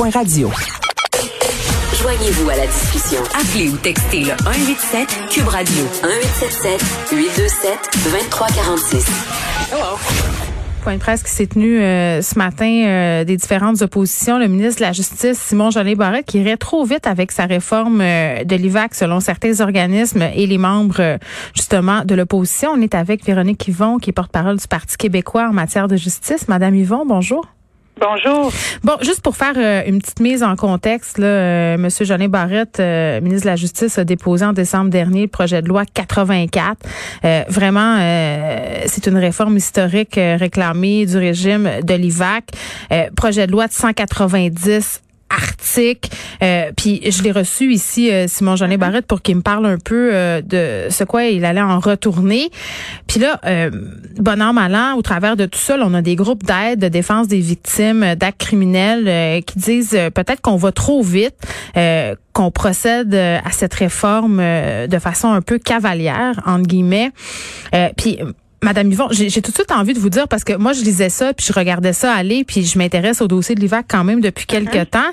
cube.radio. Joignez-vous à la discussion. Appelez ou textez le 187 Cube Radio 1877 827 2346. Point de presse qui s'est tenu euh, ce matin euh, des différentes oppositions. Le ministre de la Justice, Simon Jolin Barrette, qui irait trop vite avec sa réforme euh, de l'IVAC selon certains organismes et les membres justement de l'opposition. On est avec Véronique Yvon, qui est porte-parole du Parti québécois en matière de justice. Madame Yvon, bonjour. Bonjour. Bon, juste pour faire euh, une petite mise en contexte, là, euh, Monsieur Barrette, euh, ministre de la Justice, a déposé en décembre dernier le projet de loi 84. vraiment, c'est une réforme historique réclamée du régime de l'IVAC. projet de loi de 190 article. Euh, puis je l'ai reçu ici, euh, Simon Jeanet mhm. Barrette, pour qu'il me parle un peu euh, de ce quoi il allait en retourner. Puis là, bon an, mal an, au travers de tout ça, on a des groupes d'aide, de défense des victimes d'actes criminels qui disent peut-être qu'on va trop vite, qu'on procède à cette réforme de façon un peu cavalière, entre guillemets. puis Madame Yvon, j'ai tout de suite envie de vous dire parce que moi je lisais ça puis je regardais ça aller puis je m'intéresse au dossier de l'IVAC quand même depuis quelques uh-huh. temps.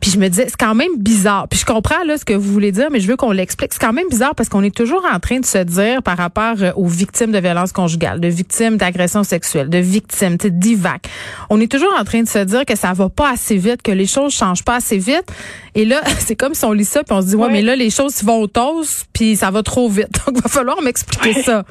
Puis je me disais, c'est quand même bizarre. Puis je comprends là ce que vous voulez dire, mais je veux qu'on l'explique. C'est quand même bizarre parce qu'on est toujours en train de se dire par rapport euh, aux victimes de violences conjugales, de victimes d'agressions sexuelles, de victimes d'IVAC. On est toujours en train de se dire que ça va pas assez vite, que les choses changent pas assez vite. Et là, c'est comme si on lit ça puis on se dit, ouais, mais là, les choses vont au toast puis ça va trop vite. Donc, il va falloir m'expliquer ça.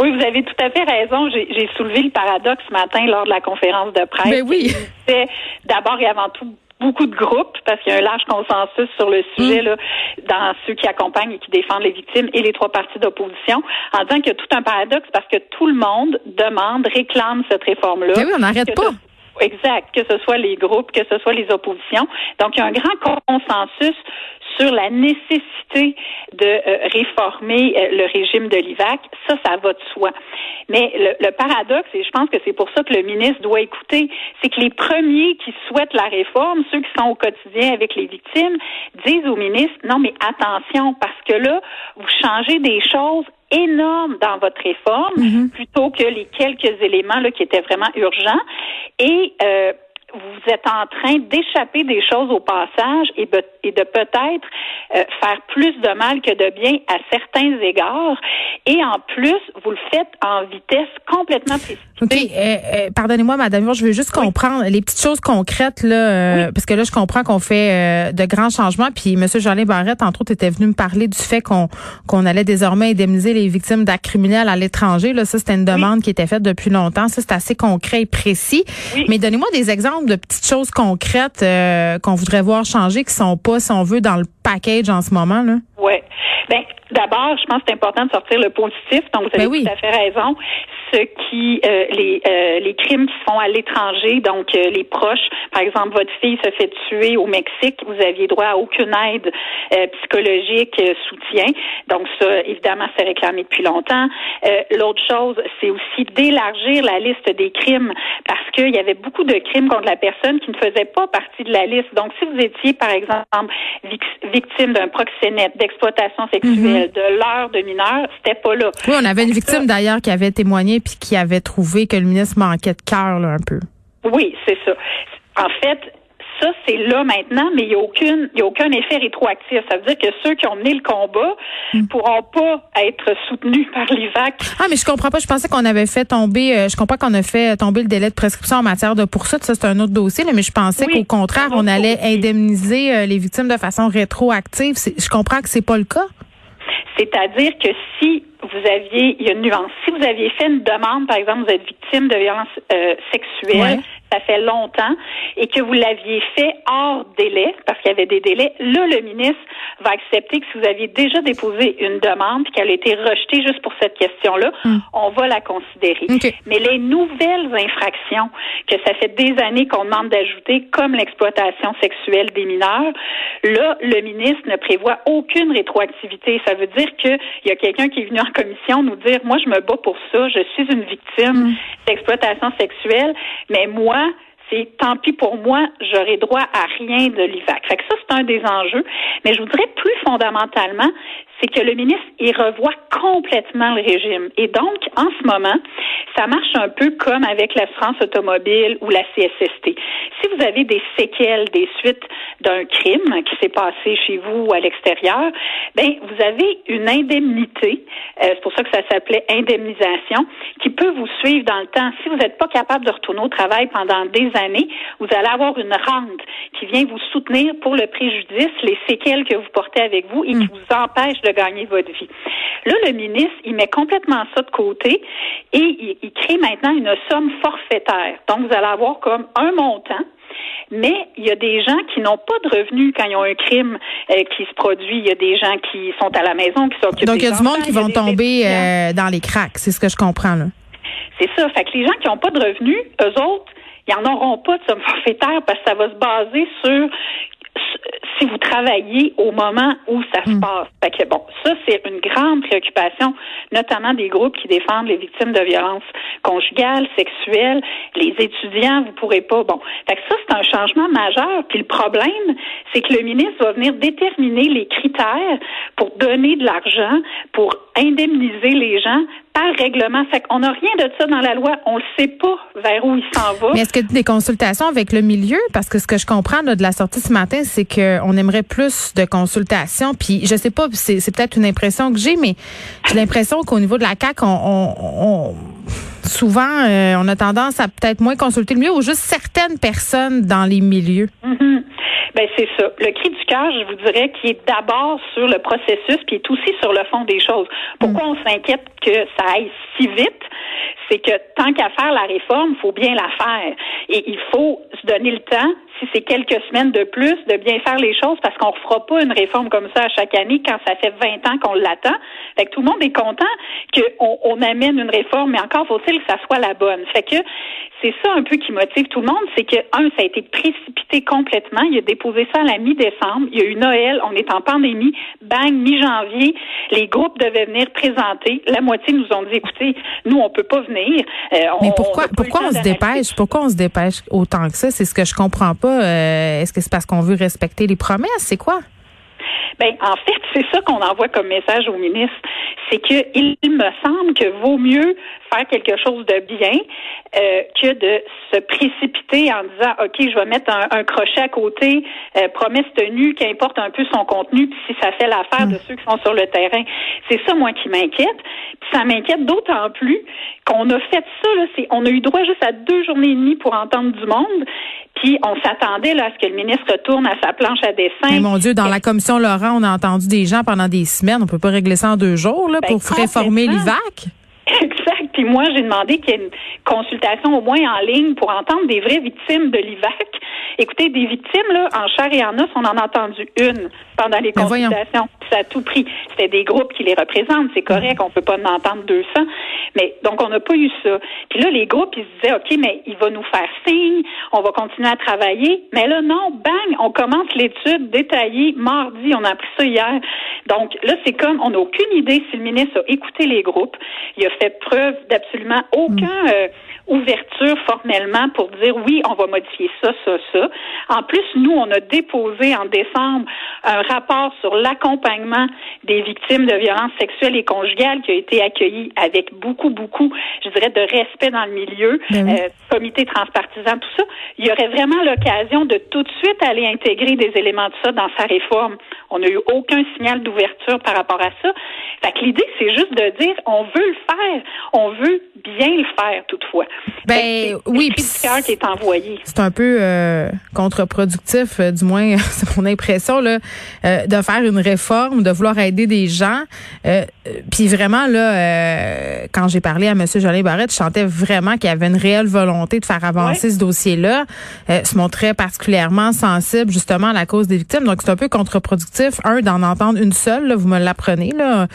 Oui, vous avez tout à fait raison. J'ai soulevé le paradoxe ce matin lors de la conférence de presse. Mais ben oui. C'est d'abord et avant tout beaucoup de groupes, parce qu'il y a un large consensus sur le sujet mm. là, dans ceux qui accompagnent et qui défendent les victimes et les trois partis d'opposition, en disant qu'il y a tout un paradoxe parce que tout le monde demande, réclame cette réforme-là. Mais ben oui, on n'arrête pas. Exact, que ce soit les groupes, que ce soit les oppositions. Donc, il y a un grand consensus sur la nécessité de euh, réformer euh, le régime de l'IVAC. Ça, ça va de soi. Mais le, paradoxe, et je pense que c'est pour ça que le ministre doit écouter, c'est que les premiers qui souhaitent la réforme, ceux qui sont au quotidien avec les victimes, disent au ministre, non, mais attention, parce que là, vous changez des choses énormes dans votre réforme mm-hmm. plutôt que les quelques éléments là, qui étaient vraiment urgents. Et euh, vous êtes en train d'échapper des choses au passage et, et de peut-être euh, faire plus de mal que de bien à certains égards. Et en plus, vous le faites en vitesse complètement précipitée. OK. Euh, euh, pardonnez-moi, Madame, je veux juste comprendre les petites choses concrètes, là, parce que là, je comprends qu'on fait de grands changements. Puis M. Jolin Barrette, entre autres, était venu me parler du fait qu'on qu'on allait désormais indemniser les victimes d'actes criminels à l'étranger. Là, ça, c'était une demande qui était faite depuis longtemps. Ça, c'est assez concret et précis. Mais donnez-moi des exemples de petites choses concrètes euh, qu'on voudrait voir changer, qui sont pas, si on veut, dans le package en ce moment? Là? Oui. Ben, d'abord, je pense que c'est important de sortir le positif. Donc, vous avez ben tout à fait raison qui euh, les euh, les crimes qui se font à l'étranger, donc euh, les proches, par exemple votre fille se fait tuer au Mexique, vous aviez droit à aucune aide psychologique, soutien. Donc ça, évidemment, c'est réclamé depuis longtemps. L'autre chose, c'est aussi d'élargir la liste des crimes parce qu'il y avait beaucoup de crimes contre la personne qui ne faisaient pas partie de la liste. Donc si vous étiez, par exemple, victime d'un proxénète, d'exploitation sexuelle, mm-hmm. de l'heure de mineur, c'était pas là. Oui, on avait une victime d'ailleurs qui avait témoigné puis qui avait trouvé que le ministre manquait de cœur un peu. Oui, c'est ça. En fait, ça, c'est là maintenant, mais il n'y a aucune, il y a aucun effet rétroactif. Ça veut dire que ceux qui ont mené le combat ne hmm. pourront pas être soutenus par l'IVAC. Ah, mais je comprends pas. Je pensais qu'on avait fait tomber, euh, je comprends qu'on a fait tomber le délai de prescription en matière de poursuite. Ça, c'est un autre dossier, mais je pensais qu'au contraire, on allait indemniser euh, les victimes de façon rétroactive. Je comprends que c'est pas le cas. C'est-à-dire que si vous aviez, il y a une nuance. Si vous aviez fait une demande, par exemple, vous êtes victime de violences euh, sexuelles, ça fait longtemps, et que vous l'aviez fait hors délai, parce qu'il y avait des délais, là, le ministre va accepter que si vous aviez déjà déposé une demande, puis qu'elle a été rejetée juste pour cette question-là, hmm. on va la considérer. Mais les nouvelles infractions que ça fait des années qu'on demande d'ajouter, comme l'exploitation sexuelle des mineurs, là, le ministre ne prévoit aucune rétroactivité. Ça veut dire qu'il y a quelqu'un qui est venu en commission nous dire, moi, je me bats pour ça, je suis une victime mm. d'exploitation sexuelle, mais moi, c'est tant pis pour moi, j'aurai droit à rien de l'IVAC. Ça, c'est un des enjeux. Mais je voudrais plus fondamentalement, c'est que le ministre, il revoit complètement le régime. Et donc, en ce moment, ça marche un peu comme avec l'assurance automobile ou la CSST. Si vous avez des séquelles des suites d'un crime qui s'est passé chez vous ou à l'extérieur, ben vous avez une indemnité. Euh, c'est pour ça que ça s'appelait indemnisation qui peut vous suivre dans le temps. Si vous n'êtes pas capable de retourner au travail pendant des années, vous allez avoir une rente qui vient vous soutenir pour le préjudice, les séquelles que vous portez avec vous et qui mm. vous empêche de gagner votre vie. Là, le ministre, il met complètement ça de côté et il, il crée maintenant une somme forfaitaire. Donc, vous allez avoir comme un montant mais il y a des gens qui n'ont pas de revenus quand ils ont un crime euh, qui se produit. Il y a des gens qui sont à la maison, qui s'occupent Donc, il y a du monde qui vont tomber euh, dans les cracks. C'est ce que je comprends, là. C'est ça. Fait que les gens qui n'ont pas de revenus, eux autres, ils n'en auront pas de somme forfaitaire parce que ça va se baser sur si vous travaillez au moment où ça se hmm. passe. Fait que bon, ça c'est une grande préoccupation, notamment des groupes qui défendent les victimes de violences conjugales, sexuelles, les étudiants, vous pourrez pas. Bon, fait que ça c'est un changement majeur. Puis le problème, c'est que le ministre va venir déterminer les critères pour donner de l'argent, pour indemniser les gens par règlement. Fait qu'on n'a rien de ça dans la loi. On ne sait pas vers où il s'en va. Mais est-ce que des consultations avec le milieu? Parce que ce que je comprends de la sortie ce matin, c'est qu'on aimerait plus de consultations. Puis je sais pas, c'est, peut-être une impression que j'ai, mais j'ai l'impression qu'au niveau de la CAQ, on, souvent, euh, on a tendance à peut-être moins consulter le milieu ou juste certaines personnes dans les milieux. Mm-hmm. Ben c'est ça. Le cri du cœur, je vous dirais, qui est d'abord sur le processus, puis est aussi sur le fond des choses. Pourquoi on s'inquiète que ça aille si vite? C'est que tant qu'à faire la réforme, faut bien la faire. Et il faut se donner le temps, si c'est quelques semaines de plus, de bien faire les choses parce qu'on ne fera pas une réforme comme ça à chaque année quand ça fait 20 ans qu'on l'attend. Fait que tout le monde est content qu'on on amène une réforme, mais encore faut-il que ça soit la bonne. Fait que c'est ça un peu qui motive tout le monde, c'est que, un, ça a été précipité complètement. Il a déposé ça à la mi-décembre. Il y a eu Noël, on est en pandémie. Bang, mi-janvier, les groupes devaient venir présenter. La moitié nous ont dit, écoutez, nous, on peut pas venir. Euh, Mais pourquoi, on pourquoi on se dépêche? Pourquoi on se dépêche autant que ça? C'est ce que je comprends pas. Euh, est-ce que c'est parce qu'on veut respecter les promesses? C'est quoi? Ben, en fait, c'est ça qu'on envoie comme message au ministre. C'est que il me semble que vaut mieux faire quelque chose de bien euh, que de se précipiter en disant OK, je vais mettre un, crochet à côté, euh, promesse tenue, qu'importe un peu son contenu, puis si ça fait l'affaire de mm. ceux qui sont sur le terrain. C'est ça, moi, qui m'inquiète. Puis ça m'inquiète d'autant plus qu'on a fait ça, là, c'est, on a eu droit juste à deux journées et demie pour entendre du monde. Puis on s'attendait là, à ce que le ministre retourne à sa planche à dessin. Mais mon Dieu, dans la commission Laurent, on a entendu des gens pendant des semaines. On peut pas régler ça en deux jours là, ben, pour réformer l'IVAC. Exact. Puis moi, j'ai demandé qu'il y ait une consultation au moins en ligne pour entendre des vraies victimes de l'IVAC. Écoutez, des victimes, là, en chair et en os, on en a entendu une pendant les consultations. A tout pris. C'était des groupes qui les représentent. C'est correct. On peut pas en entendre 200. Mais, donc, on n'a pas eu ça. Puis là, les groupes, ils se disaient, OK, mais il va nous faire signe. On va continuer à travailler. Mais là, non, bang, on commence l'étude détaillée mardi. On a appris ça hier. Donc, là, c'est comme, on n'a aucune idée si le ministre a écouté les groupes. Il a fait preuve d'absolument aucun, euh, ouverture formellement pour dire oui, on va modifier ça, ça, ça. En plus, nous, on a déposé en décembre un rapport sur l'accompagnement des victimes de violences sexuelles et conjugales qui a été accueilli avec beaucoup, beaucoup, je dirais, de respect dans le milieu, ben euh, comité transpartisan, tout ça. Il y aurait vraiment l'occasion de tout de suite aller intégrer des éléments de ça dans sa réforme. On n'a eu aucun signal d'ouverture par rapport à ça. Fait que l'idée, c'est juste de dire, on veut le faire, on veut bien le faire toutefois. Ben oui, qui est envoyé. C'est un peu euh, contre-productif, euh, du moins c'est mon impression là, euh, de faire une réforme, de vouloir aider des gens. Puis vraiment là, quand j'ai parlé à Monsieur Jolin Barrette, je sentais vraiment qu'il y avait une réelle volonté de faire avancer ce dossier-là. se montrait particulièrement sensible justement à la cause des victimes. Donc c'est un peu contre-productif, un d'en entendre une seule. vous me l'apprenez là.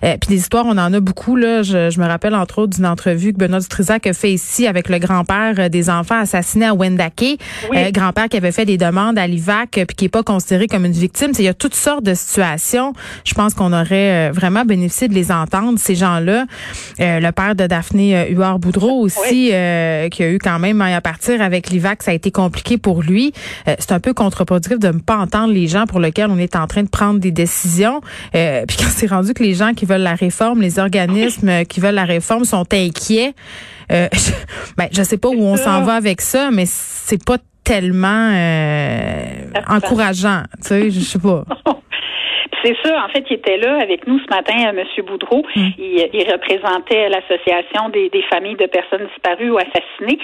puis des histoires, on en a beaucoup là. Je, je me rappelle entre autres d'une entrevue que Benoît Dutrisac a fait ici avec le grand-père euh, des enfants assassinés à Wendake. Euh, grand-père qui avait fait des demandes à l'IVAC euh, puis qui est pas considéré comme une victime. Il y a toutes sortes de situations je pense qu'on aurait vraiment bénéficié de les entendre, ces gens-là. le père de Daphné Huard-Boudreau aussi, qui a eu quand même à partir avec l'IVAC, ça a été compliqué pour lui. c'est un peu contre-productif de ne pas entendre les gens pour lesquels on est en train de prendre des décisions. puis quand c'est rendu que les gens qui veulent la réforme, les organismes qui veulent la réforme sont inquiets. Euh, je, ben, je sais pas où on s'en va avec ça, mais c'est pas tellement euh, encourageant. Tu sais, je sais pas. C'est ça, en fait, il était là avec nous ce matin, euh, M. Boudreau. Mm. Il, représentait l'association des, familles de personnes disparues ou assassinées.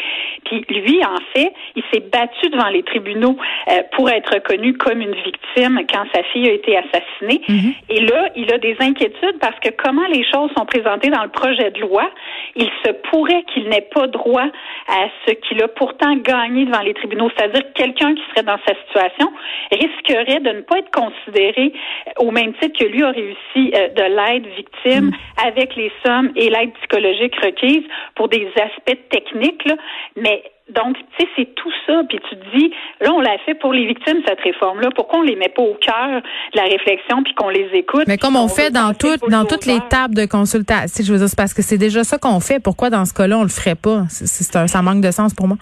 Puis lui, en fait, il s'est battu devant les tribunaux euh, pour être reconnu comme une victime quand sa fille a été assassinée. Mm-hmm. Et là, il a des inquiétudes parce que comment les choses sont présentées dans le projet de loi, il se pourrait qu'il n'ait pas droit à ce qu'il a pourtant gagné devant les tribunaux. C'est-à-dire que quelqu'un qui serait dans sa situation risquerait de ne pas être considéré au au même titre que lui a réussi euh, de l'aide victime mm. avec les sommes et l'aide psychologique requise pour des aspects techniques, mais donc, tu sais, c'est tout ça. Puis tu te dis, là, on l'a fait pour les victimes, cette réforme-là. Pourquoi on les met pas au cœur de la réflexion puis qu'on les écoute? Mais comme on, fait dans toutes, dans toutes les tables de consultation, je veux dire, c'est parce que c'est déjà ça qu'on fait. Pourquoi dans ce cas-là, on le ferait pas? C'est, un, ça manque de sens pour moi.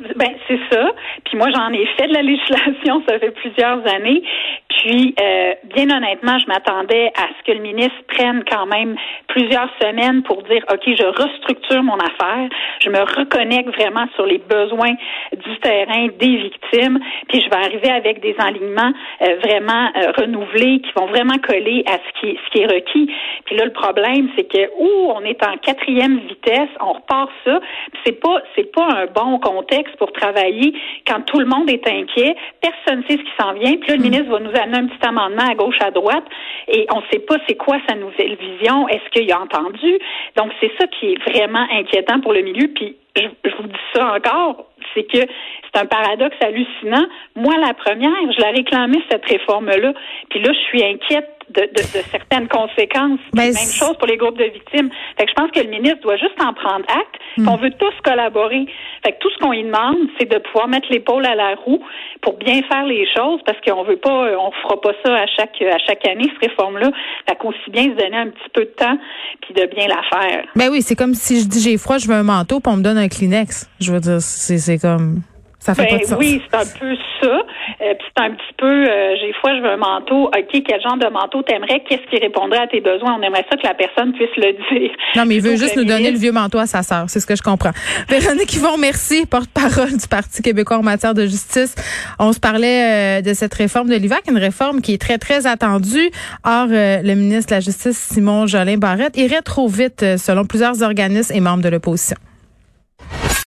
Ben, c'est ça. Puis moi, j'en ai fait de la législation, ça fait plusieurs années. Puis, euh, bien honnêtement, je m'attendais à ce que le ministre prenne quand même plusieurs semaines pour dire, OK, je restructure mon affaire, je me reconnecte vraiment sur les besoins du terrain des victimes, puis je vais arriver avec des enlignements euh, vraiment euh, renouvelés qui vont vraiment coller à ce qui, est requis. Puis là, le problème, c'est que, où on est en quatrième vitesse, on repart ça, c'est pas, c'est pas un bon contexte pour travailler quand tout le monde est inquiet, personne ne sait ce qui s'en vient, puis là, le hmm. ministre va nous amener un petit amendement à gauche, à droite, et on ne sait pas c'est quoi sa nouvelle vision, est-ce qu'il a entendu? Donc, c'est ça qui est vraiment inquiétant pour le milieu, puis je, je vous dis ça encore, c'est que c'est un paradoxe hallucinant. Moi, la première, je la réclamais, cette réforme-là, puis là, je suis inquiète de, de, de certaines conséquences. Ben, même chose pour les groupes de victimes. Fait que je pense que le ministre doit juste en prendre acte, hmm. qu'on veut tous collaborer. Fait que tout ce qu'on lui demande, c'est de pouvoir mettre l'épaule à la roue pour bien faire les choses, parce qu'on veut pas, on fera pas ça à chaque à chaque année cette réforme-là. Fait qu'aussi bien se donner un petit peu de temps puis de bien la faire. Ben oui, c'est comme si je dis j'ai froid, je veux un manteau, puis on me donne un Kleenex. Je veux dire, c'est comme ben, Oui, c'est un peu ça. Euh, c'est un petit peu, euh, j'ai fois, je veux un manteau. OK, quel genre de manteau t'aimerais? Qu'est-ce qui répondrait à tes besoins? On aimerait ça que la personne puisse le dire. Non, mais il veut juste nous donner le vieux manteau à sa sœur. C'est ce que je comprends. Véronique Yvon, merci, porte-parole du Parti québécois en matière de justice. On se parlait euh, de cette réforme de l'IVAC, une réforme qui est très, très attendue. Or, le ministre de la Justice, Simon Jolin Barrette, irait trop vite selon plusieurs organismes et membres de l'opposition.